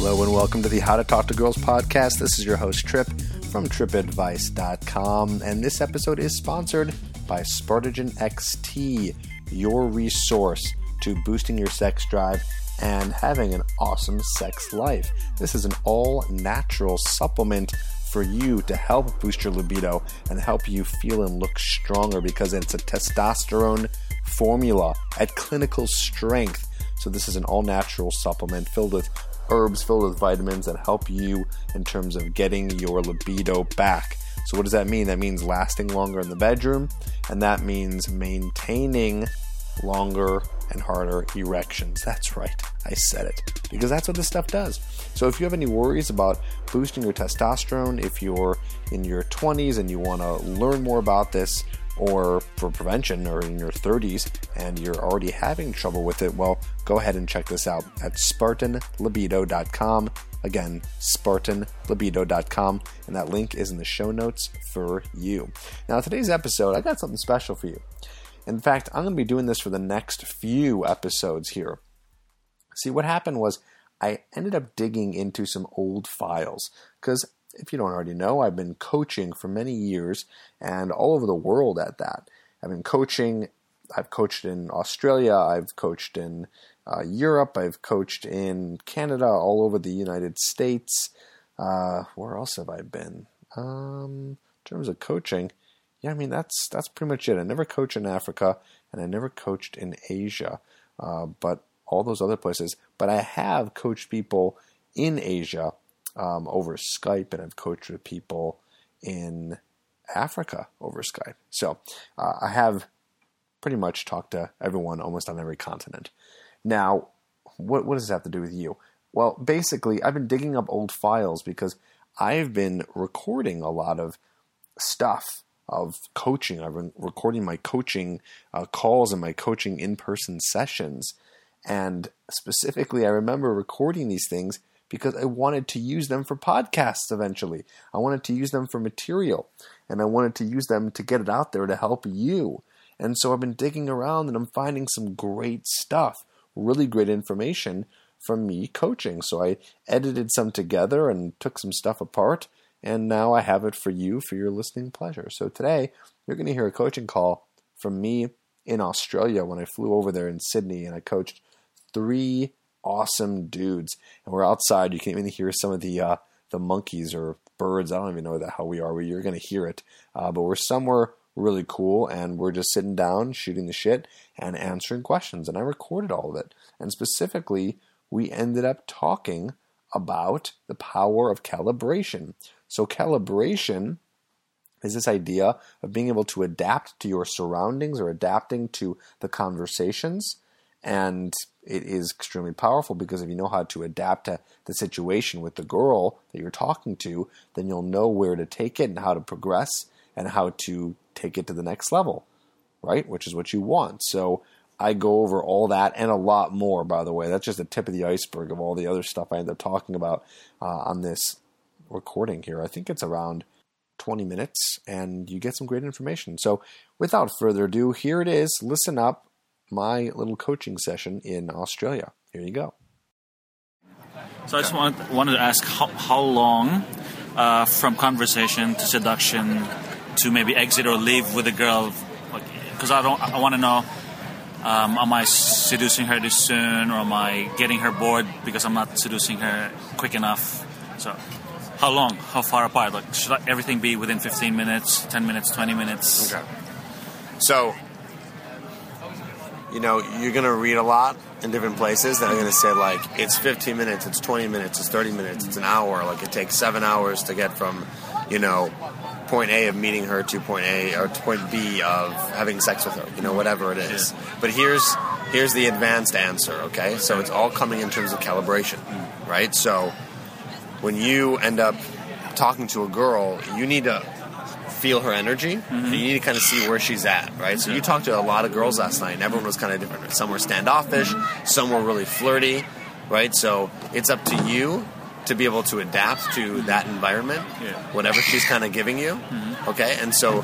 Hello and welcome to the How to Talk to Girls podcast. This is your host Trip from tripadvice.com and this episode is sponsored by Spartagen XT, your resource to boosting your sex drive and having an awesome sex life. This is an all natural supplement for you to help boost your libido and help you feel and look stronger because it's a testosterone formula at clinical strength. So, this is an all natural supplement filled with herbs, filled with vitamins that help you in terms of getting your libido back. So, what does that mean? That means lasting longer in the bedroom, and that means maintaining longer and harder erections. That's right, I said it because that's what this stuff does. So, if you have any worries about boosting your testosterone, if you're in your 20s and you want to learn more about this, or for prevention, or in your 30s and you're already having trouble with it, well, go ahead and check this out at SpartanLibido.com. Again, SpartanLibido.com, and that link is in the show notes for you. Now, today's episode, I got something special for you. In fact, I'm going to be doing this for the next few episodes here. See, what happened was I ended up digging into some old files because if you don't already know, I've been coaching for many years and all over the world at that. I've been coaching, I've coached in Australia, I've coached in uh, Europe, I've coached in Canada, all over the United States. Uh, where else have I been? Um, in terms of coaching, yeah, I mean that's that's pretty much it. I never coached in Africa, and I never coached in Asia, uh, but all those other places. But I have coached people in Asia um, over Skype, and I've coached with people in Africa over Skype. So uh, I have pretty much talked to everyone almost on every continent. Now, what what does this have to do with you? Well, basically, I've been digging up old files because I've been recording a lot of stuff of coaching. I've been recording my coaching uh, calls and my coaching in person sessions. And specifically, I remember recording these things because I wanted to use them for podcasts eventually. I wanted to use them for material and I wanted to use them to get it out there to help you. And so I've been digging around and I'm finding some great stuff, really great information from me coaching. So I edited some together and took some stuff apart and now I have it for you for your listening pleasure. So today, you're going to hear a coaching call from me in Australia when I flew over there in Sydney and I coached three awesome dudes. And we're outside. You can even hear some of the uh, the monkeys or birds. I don't even know the how we are. Where you're going to hear it, uh, but we're somewhere really cool, and we're just sitting down, shooting the shit, and answering questions. And I recorded all of it. And specifically, we ended up talking about the power of calibration. So, calibration is this idea of being able to adapt to your surroundings or adapting to the conversations. And it is extremely powerful because if you know how to adapt to the situation with the girl that you're talking to, then you'll know where to take it and how to progress and how to take it to the next level, right? Which is what you want. So, I go over all that and a lot more, by the way. That's just the tip of the iceberg of all the other stuff I end up talking about uh, on this recording here. I think it's around 20 minutes and you get some great information. So, without further ado, here it is. Listen up my little coaching session in Australia. Here you go. So I just want, wanted to ask how, how long uh, from conversation to seduction to maybe exit or leave with a girl, because I don't I want to know um, am I seducing her too soon or am I getting her bored because I'm not seducing her quick enough? So how long? How far apart? Like should I, everything be within 15 minutes, 10 minutes, 20 minutes? Okay. So, you know, you're going to read a lot in different places that are going to say, like, it's 15 minutes, it's 20 minutes, it's 30 minutes, it's an hour. Like, it takes seven hours to get from, you know, point A of meeting her to point A or to point B of having sex with her, you know, whatever it is. But here's here's the advanced answer, okay? So it's all coming in terms of calibration, mm. right? So when you end up talking to a girl, you need to feel her energy. And you need to kind of see where she's at, right? So you talked to a lot of girls last night, and everyone was kind of different. Some were standoffish, some were really flirty, right? So it's up to you to be able to adapt to mm-hmm. that environment, Yeah. whatever she's kind of giving you, mm-hmm. okay? And so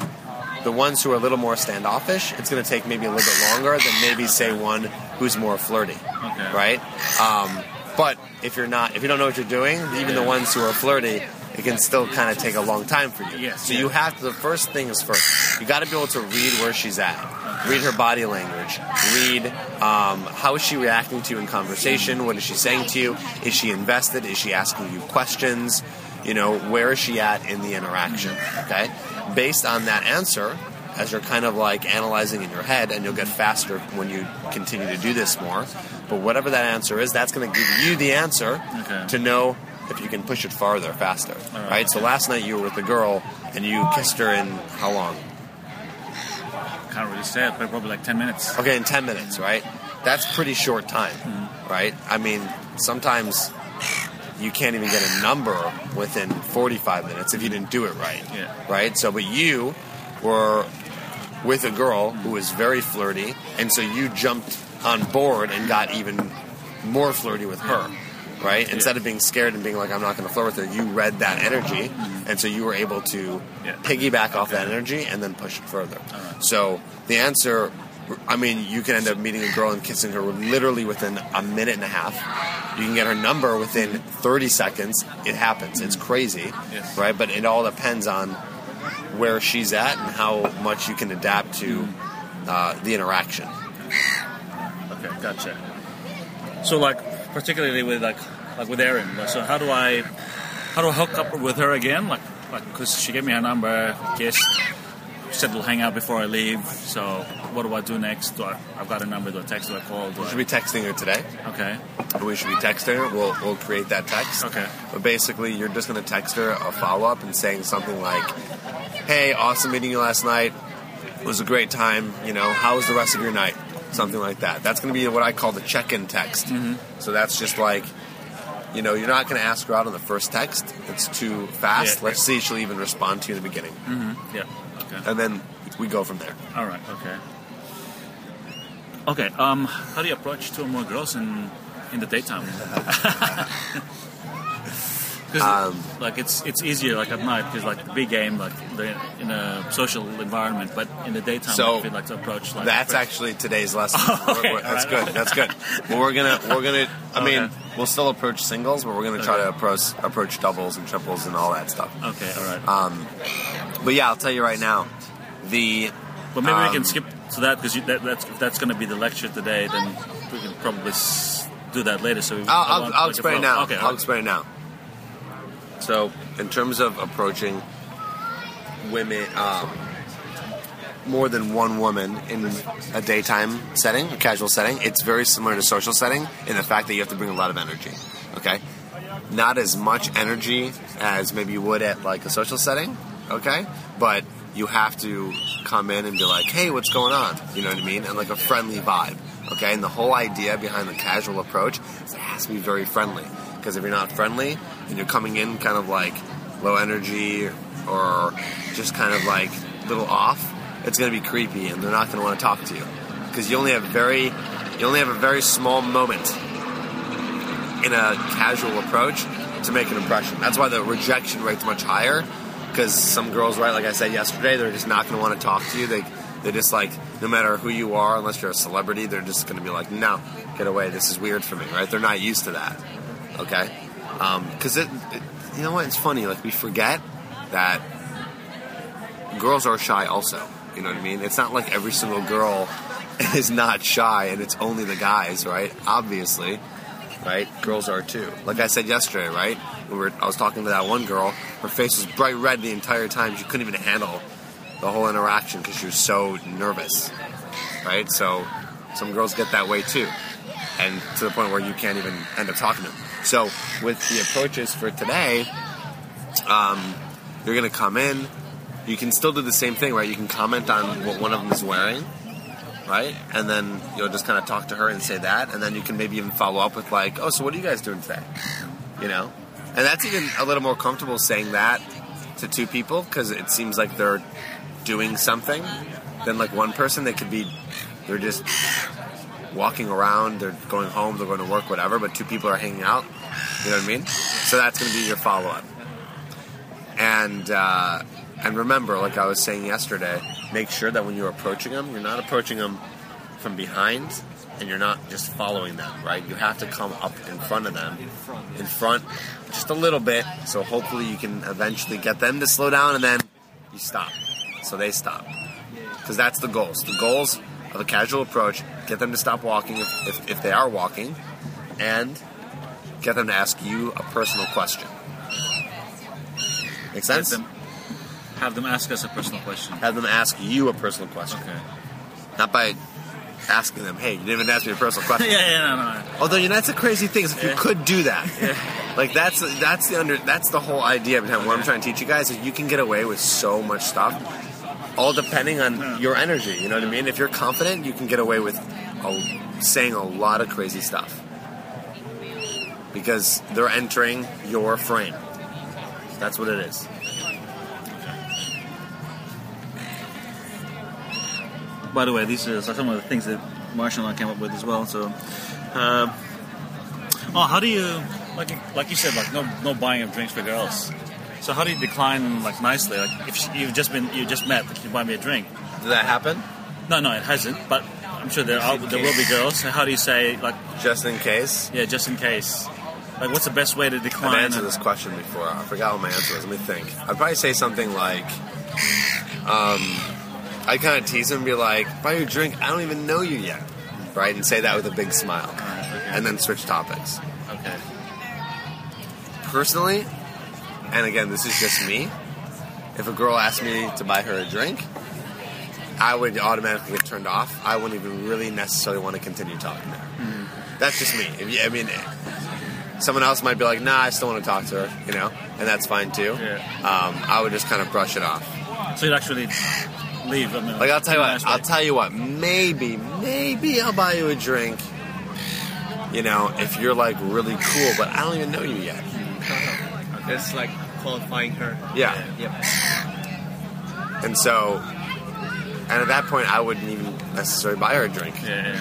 the ones who are a little more standoffish, it's going to take maybe a little bit longer than maybe say one who's more flirty, Okay. right? Um, but if you're not, if you don't know what you're doing, even the ones who are flirty, it can still kind of take a long time for you. Yes, so yeah. you have to. The first thing is first. You got to be able to read where she's at, read her body language, read um, how is she reacting to you in conversation. What is she saying to you? Is she invested? Is she asking you questions? You know, where is she at in the interaction? Okay, based on that answer, as you're kind of like analyzing in your head, and you'll get faster when you continue to do this more. But whatever that answer is, that's going to give you the answer Okay. to know if you can push it farther, faster. Right. So last night you were with a girl and you kissed her in how long? I Can't really say it, but probably like 10 minutes. Okay, in 10 minutes, right? That's pretty short time, Mm-hmm. right? I mean, sometimes you can't even get a number within 45 minutes if you didn't do it right. Yeah. Right? So, but you were with a girl who was very flirty, and so you jumped on board and got even more flirty with her. Right? Instead of being scared and being like, I'm not going to flirt with her, you read that energy, and so you were able to Mm-hmm. Yeah. piggyback off that energy and then push it further. So the answer, I mean, you can end up meeting a girl and kissing her literally within a minute and a half. You can get her number within 30 seconds. It happens. It's crazy, Yes. right? But it all depends on where she's at and how much you can adapt to uh, the interaction. Okay, gotcha. So like, particularly with like, like with Erin. So how do I, how do I hook up with her again? Like, like because she gave me her number, kissed, said we'll hang out before I leave. So what do I do next? Do I, I've got a number. Do I text? Do I call? Do We I, should be texting her today. okay. We should be texting her. We'll, we'll create that text. Okay. But basically, you're just going to text her a follow up and saying something like, "Hey, awesome meeting you last night. It was a great time. You know, how was the rest of your night?" Something like that. That's going to be what I call the check in text. So that's just like, you know, you're not going to ask her out on the first text. It's too fast. Yeah. Let's see if she'll even respond to you in the beginning, Yeah. Okay. and then we go from there. All right. Okay. Okay. Um, how do you approach two or more girls in in the daytime? Um, like it's it's easier like at night because like the big game like in a social environment, but in the daytime So, feel like to approach like That's actually today's lesson. Oh, okay. That's good. That's good. Well, we're gonna we're gonna. I mean, we'll still approach singles, but we're gonna try to approach approach doubles and triples and all that stuff. okay. All right. Um, But yeah, I'll tell you right now, the but maybe we um, can skip to that because that, that's if that's going to be the lecture today, then we can probably s- do that later. So we, I'll, I'll, I'll explain it now. Okay. I'll explain it now. So, in terms of approaching women, um, more than one woman in a daytime setting, a casual setting, it's very similar to social setting in the fact that you have to bring a lot of energy. Okay, not as much energy as maybe you would at like a social setting. Okay, but you have to come in and be like, "Hey, what's going on?" You know what I mean, and like a friendly vibe. Okay, and the whole idea behind the casual approach is it has to be very friendly. Because if you're not friendly and you're coming in kind of like low energy or just kind of like a little off, it's going to be creepy and they're not going to want to talk to you because you only have very you only have a very small moment in a casual approach to make an impression. That's why the rejection rate's much higher because some girls, right, like I said yesterday, they're just not going to want to talk to you. They they're just like no matter who you are, unless you're a celebrity, they're just going to be like, no, get away. This is weird for me, right? They're not used to that. Okay, um, because it, it, you know what? It's funny. Like we forget that girls are shy also. You know what I mean? It's not like every single girl is not shy and it's only the guys, right? Obviously, right? Girls are too. Like I said yesterday, right? We were, I was talking to that one girl. Her face was bright red the entire time. She couldn't even handle the whole interaction because she was so nervous, right? So some girls get that way too, and to the point where you can't even end up talking to them. So with the approaches for today, um, you're gonna come in. You can still do the same thing, right? You can comment on what one of them is wearing, right? And then you'll just kind of talk to her and say that, and then you can maybe even follow up with like, "Oh, so what are you guys doing today?" You know, And that's even a little more comfortable saying that to two people because it seems like they're doing something than like one person. They could be, they're just walking around, they're going home, they're going to work, whatever, but two people are hanging out. You know what I mean? So that's going to be your follow up. And, uh, and remember, like I was saying yesterday, make sure that when you're approaching them, you're not approaching them from behind and you're not just following them, right? You have to come up in front of them, in front, just a little bit, so hopefully you can eventually get them to slow down and then you stop. So they stop. Because that's the goals. The goals of a casual approach get them to stop walking if, if, if they are walking, and get them to ask you a personal question. Make sense? Have them, have them ask us a personal question. Have them ask you a personal question. Okay. Not by asking them, hey, you didn't even ask me a personal question. Yeah, yeah, no, no. Although you know that's a crazy thing. Is if you could do that, Yeah. like that's that's the under that's the whole idea behind what I'm trying to teach you guys is you can get away with so much stuff, all depending on your energy. You know what I mean? If you're confident, you can get away with a, saying a lot of crazy stuff because they're entering your frame. That's what it is. By the way, these are some of the things that Marshall and I came up with as well. So, uh, oh, how do you like like you said like no no buying of drinks for girls? So how do you decline like nicely? Like if she- you've just been you just met, can you buy me a drink? Did that happen? No, no, it hasn't. But I'm sure there are, there will be girls. So how do you say like Just in case. yeah, just in case? Like what's the best way to decline? I've answered this question before. I forgot what my answer was. Let me think. I'd probably say something like, um, I kind of tease him and be like, buy your drink. I don't even know you yet. Right? And say that with a big smile. And then switch topics. Okay. Personally, and again, this is just me, if a girl asked me to buy her a drink, I would automatically get turned off. I wouldn't even really necessarily want to continue talking to her. That's just me. If you, I mean, someone else might be like, nah, I still want to talk to her, you know, and that's fine too. Yeah. Um, I would just kind of brush it off. So you'd actually leave. Mean, Like I'll tell you what, I'll tell you what, maybe, maybe I'll buy you a drink. You know, if you're like really cool, but I don't even know you yet. It's like qualifying her. Yeah. Yep. And so, and at that point, I wouldn't even necessarily buy her a drink. Yeah,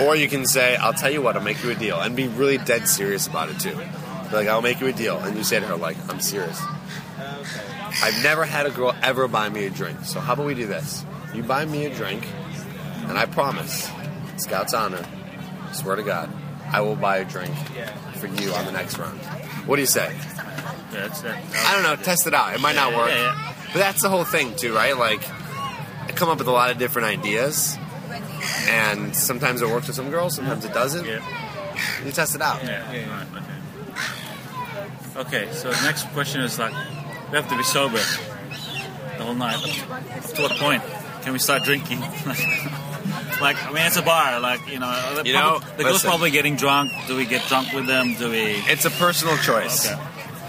Or you can say, I'll tell you what, I'll make you a deal. And be really dead serious about it, too. Be like, I'll make you a deal. And you say to her, like, I'm serious. I've never had a girl ever buy me a drink. So how about we do this? You buy me a drink, and I promise, Scout's honor, swear to God, I will buy a drink for you on the next round. What do you say? yeah. I don't know. Test it out. It might not work. Yeah. But that's the whole thing, too, right? Like, I come up with a lot of different ideas, and sometimes it works with some girls, sometimes it doesn't. Yeah. You test it out. Yeah. Right, okay. Okay. So the next question is like, we have to be sober the whole night. Up to what point can we start drinking? like, I mean, it's a bar. Like, you know, the, You know, the girls listen. probably getting drunk. Do we get drunk with them? Do we? It's a personal choice. Okay.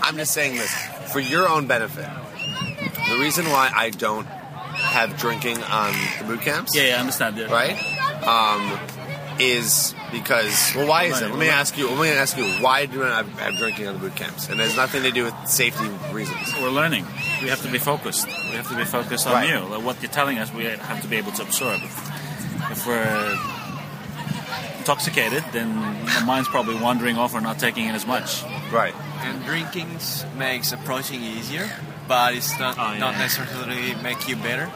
I'm just saying this for your own benefit. The reason why I don't have drinking on the boot camps, Yeah, yeah, I understand. Yeah. right, um, is because well, why is it? Let me ask you. Let me ask you. Why do I have, have drinking on the boot camps? And it has nothing to do with safety reasons. We're learning. We have to be focused. We have to be focused on Right. you. Like what you're telling us, we have to be able to absorb. If we're intoxicated, then our mind's probably wandering off or not taking in as much. Right. And drinking makes approaching easier, but it's not Oh, yeah. not necessarily make you better.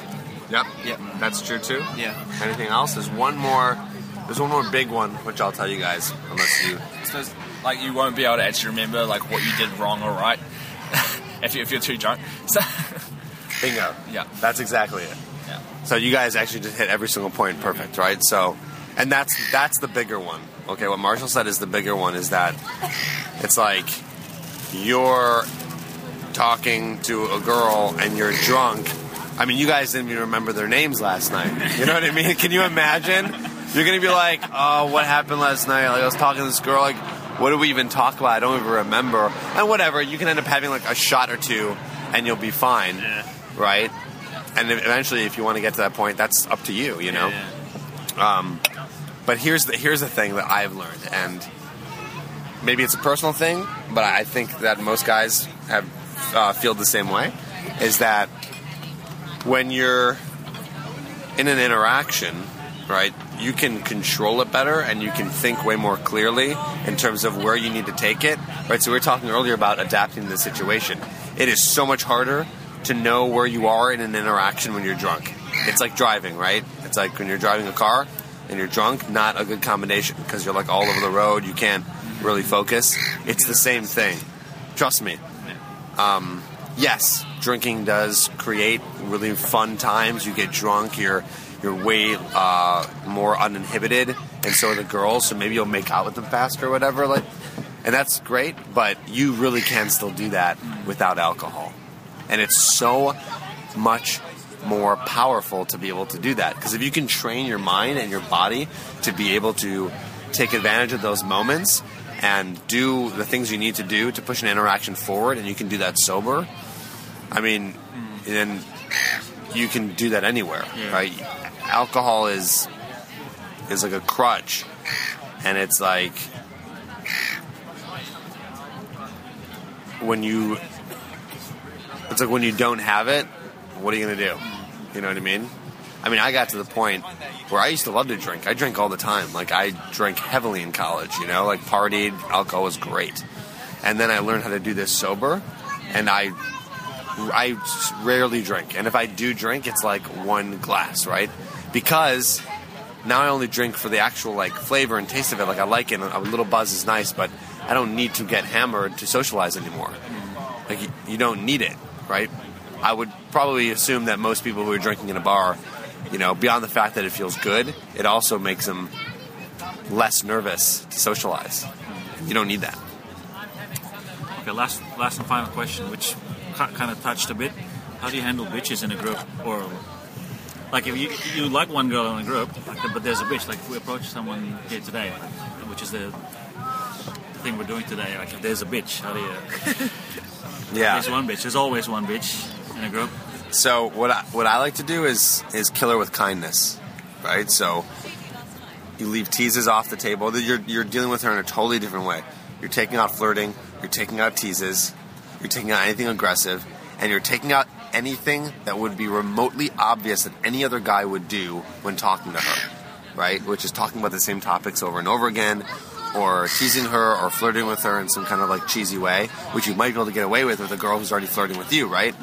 Yep. Yep. That's true too. Yeah. Anything else? There's one more. There's one more big one, which I'll tell you guys, unless you. So, like you won't be able to actually remember like what you did wrong or right if, you, if you're too drunk. So, Bingo. Yeah. That's exactly it. yeah. So you guys actually just hit every single point perfect, right? So, and that's that's the bigger one. Okay, what Marshall said is the bigger one is that it's like you're talking to a girl and you're drunk. I mean, you guys didn't even remember their names last night. You know what I mean? Can you imagine? You're gonna be like, "Oh, what happened last night? Like, I was talking to this girl. Like, what did we even talk about? I don't even remember." And whatever, you can end up having like a shot or two, and you'll be fine, right? And eventually, if you want to get to that point, that's up to you. You know. Um, but here's the here's the thing that I've learned, and maybe it's a personal thing, but I think that most guys have uh, feel the same way. Is that when you're in an interaction, right? You can control it better, and you can think way more clearly in terms of where you need to take it, right? So we were talking earlier about adapting to the situation. It is so much harder to know where you are in an interaction when you're drunk. It's like driving, right? It's like when you're driving a car and you're drunk, not a good combination because you're like all over the road. You can't really focus. It's the same thing. Trust me. Um, yes, drinking does create really fun times. You get drunk. You're you're way uh, more uninhibited, and so are the girls. So maybe you'll make out with them faster or whatever. Like, and that's great. But you really can still do that without alcohol, and it's so much more powerful to be able to do that. Because if you can train your mind and your body to be able to take advantage of those moments and do the things you need to do to push an interaction forward, and you can do that sober, I mean, then you can do that anywhere, right? Alcohol is is like a crutch, and it's like when you it's like when you don't have it, what are you gonna do? You know what I mean? I mean, I got to the point where I used to love to drink. I drank all the time. Like I drank heavily in college. You know, like partied. Alcohol was great, and then I learned how to do this sober, and I I rarely drink, and if I do drink, it's like one glass, right? Because now I only drink for the actual like flavor and taste of it. Like I like it, and a little buzz is nice, but I don't need to get hammered to socialize anymore. Like you, you don't need it, right? I would probably assume that most people who are drinking in a bar, you know, beyond the fact that it feels good, it also makes them less nervous to socialize. You don't need that. Okay, last last and final question, which kind of touched a bit. How do you handle bitches in a group, or like if you you like one girl in a group, but there's a bitch. Like if we approach someone here today, which is the, thing we're doing today. Like if there's a bitch, how do you? Yeah. There's one bitch. There's always one bitch in a group. So what I, what I like to do is is kill her with kindness, right? So you leave teases off the table. You're you're dealing with her in a totally different way. You're taking out flirting. You're taking out teases. You're taking out anything aggressive, and you're taking out anything that would be remotely obvious that any other guy would do when talking to her, right? Which is talking about the same topics over and over again, or teasing her or flirting with her in some kind of like cheesy way, which you might be able to get away with with a girl who's already flirting with you, right?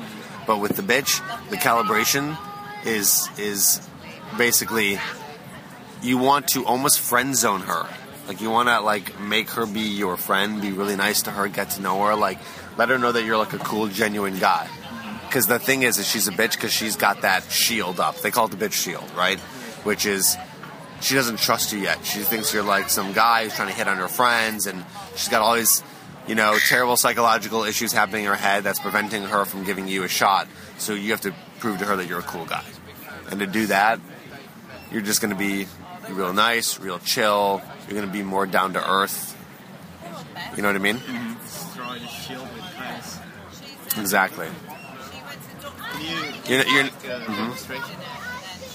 But with the bitch, the calibration is is basically you want to almost friend zone her. Like you want to like make her be your friend, be really nice to her, get to know her, like let her know that you're like a cool, genuine guy. Because the thing is, is she's a bitch because she's got that shield up. They call it the bitch shield, right? Which is she doesn't trust you yet. She thinks you're like some guy who's trying to hit on her friends, and she's got all these, you know, terrible psychological issues happening in her head that's preventing her from giving you a shot. So you have to prove to her that you're a cool guy. And to do that, you're just going to be real nice, real chill. You're going to be more down to earth. You know what I mean? Mm-hmm. Try the shield with kindness. Exactly. You You're- you're- like a mm-hmm. demonstration?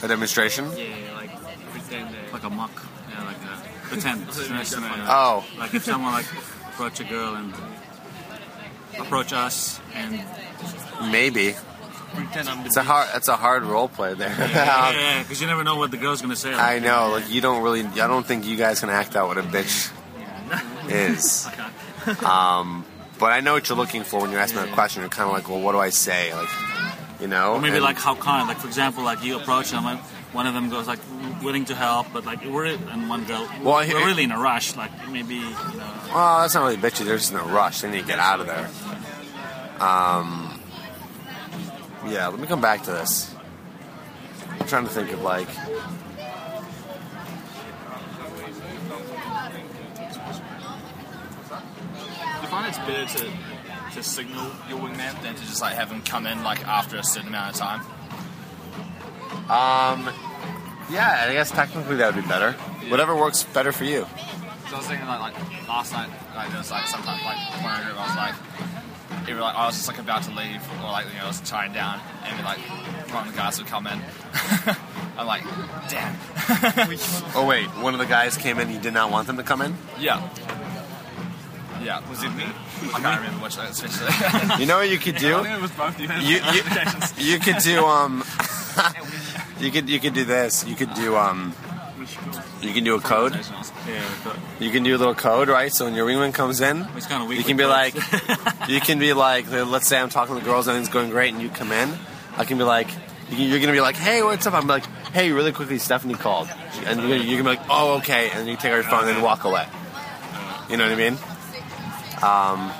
A demonstration? Yeah, like pretend. Like a mock, yeah, like a pretend. Oh. Like if someone like approach a girl and approach us and Maybe. Pretend I'm the It's a hard. It's a hard role play there. yeah, because you never know what the girl's gonna say. I know. Like you don't really. I don't think you guys can act out what a bitch is. Um, but I know what you're looking for when you're asking that question. You're kind of like, well, what do I say? Like, you know. Or maybe And- like how kind, like for example, like you approach them, and one of them goes like willing to help, but like we're and one girl, Well, we're here- really in a rush. Like maybe you know, Well, that's not really bitchy. They're just in a rush. They need to get out of there. Um, yeah, let me come back to this. I'm trying to think of like. Do you find it's better to to signal your wingman than to just like have him come in like after a certain amount of time? Um, yeah, I guess technically that would be better. Whatever works better for you. I was thinking like, like last night, like there was like sometimes like when I was like, either like I was just like about to leave or like you know I was tying down and like one of the guys would come in. I'm like, damn. Oh wait, one of the guys came in. You did not want them to come in. yeah. Yeah, was it me? I can't remember which especially. You know what you could do? I think it was both you. you, you, you could do um you could you could do this you could do um you can do a code? Yeah, you can do a little code right? So when your wingman comes in it's kind of weak. you can with be like you can be like let's say i'm talking to the girls and everything's going great and you come in i can be like you can- you're gonna be like hey what's up? I'm like hey really quickly stephanie called. And you're gonna, you're gonna be like oh okay. And you take out your phone and walk away. You know what i mean? Um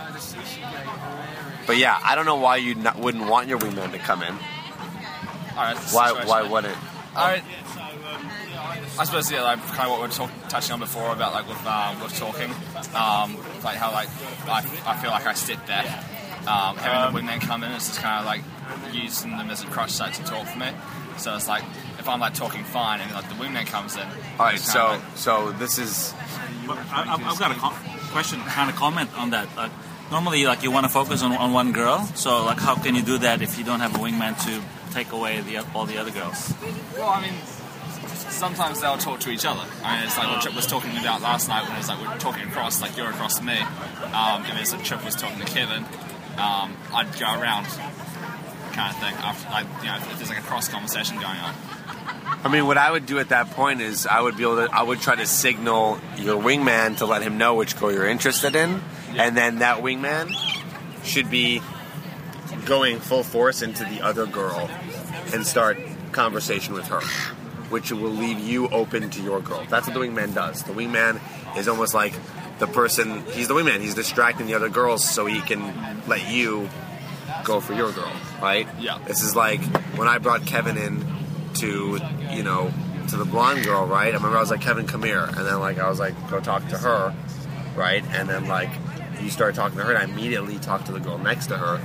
but yeah i don't know why you not, wouldn't want your wingman to come in. Alright, why why wouldn't? I, I suppose yeah, like kind of what we were talk, touching on before about like with um, with talking, um, like how like I, I feel like I step back. Um, having the wingman come in is just kind of like using them as a crutch site to talk for me. So it's like if I'm like talking fine and like the wingman comes in. all right so like- so this is I, I've I've got a com- question, kind of comment on that. Like, normally, like you want to focus on, on one girl, so like how can you do that if you don't have a wingman to take away the all the other girls? Well, I mean, sometimes they'll talk to each other. I mean, it's like what Trip was talking about last night when it was like we're talking across, like you're across to me. Um, and it's like Trip was talking to Kevin. Um, I'd go around, kind of thing. After, like, you know, if there's like a cross conversation going on. I mean, what I would do at that point is I would be able to, I would try to signal your wingman to let him know which girl you're interested in, and then that wingman should be going full force into the other girl and start conversation with her, which will leave you open to your girl. That's what the wingman does. The wingman is almost like the person. He's the wingman. He's distracting the other girls so he can let you go for your girl, right? Yeah. This is like when I brought Kevin in to, you know, to the blonde girl, right? I remember I was like, Kevin, come here. And then, like, I was like, go talk to her, right? And then, like, you started talking to her, and I immediately talked to the girl next to her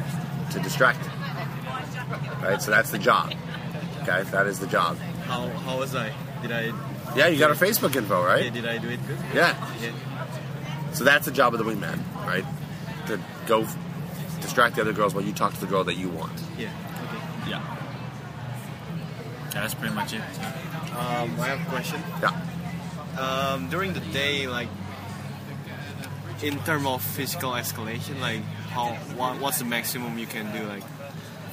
to distract her. Right? So that's the job. Okay? That is the job. How, how was I? Did I Yeah, you got her Facebook info, right? Yeah, did I do it good? Yeah. Yeah. So that's the job of the wingman, right? To go f- distract the other girls while you talk to the girl that you want. Yeah. Okay. Yeah. Yeah, that's pretty much it. Um, I have a question. Yeah. Um, during the day, like in terms of physical escalation, like how what, what's the maximum you can do, like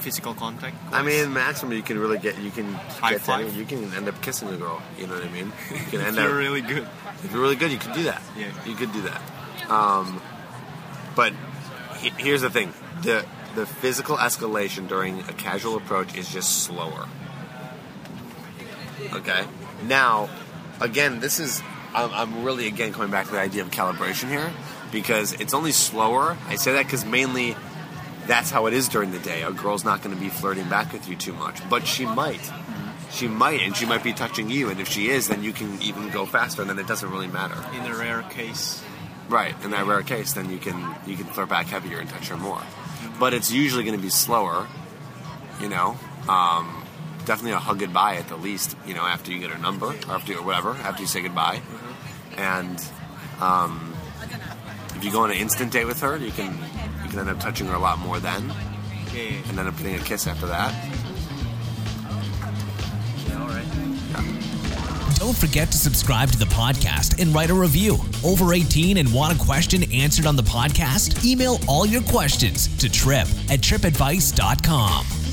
physical contact? I mean, maximum you can really get, you can High get five? You can end up kissing a girl. You know what I mean? You can if end you're up really good. if you're really good, you could do that. Yeah. you could do that. Um, but he- here's the thing: the the physical escalation during a casual approach is just slower. Okay. Now, again, this is I'm, I'm really again coming back to the idea of calibration here because it's only slower. I say that because mainly that's how it is during the day. A girl's not going to be flirting back with you too much, but she might. She might, and she might be touching you. And if she is, then you can even go faster, and then it doesn't really matter. In a rare case, Right. In that rare case, then you can you can flirt back heavier and touch her more. But it's usually going to be slower. You know, um, definitely a hug goodbye at the least. You know, after you get her number or after or whatever, after you say goodbye, and um, if you go on an instant date with her, you can can end up touching her a lot more then, okay. and end up getting a kiss after that. Yeah, all right. Don't forget to subscribe to the podcast and write a review. Over 18 and want a question answered on the podcast? Email all your questions to trip at tripadvice.com.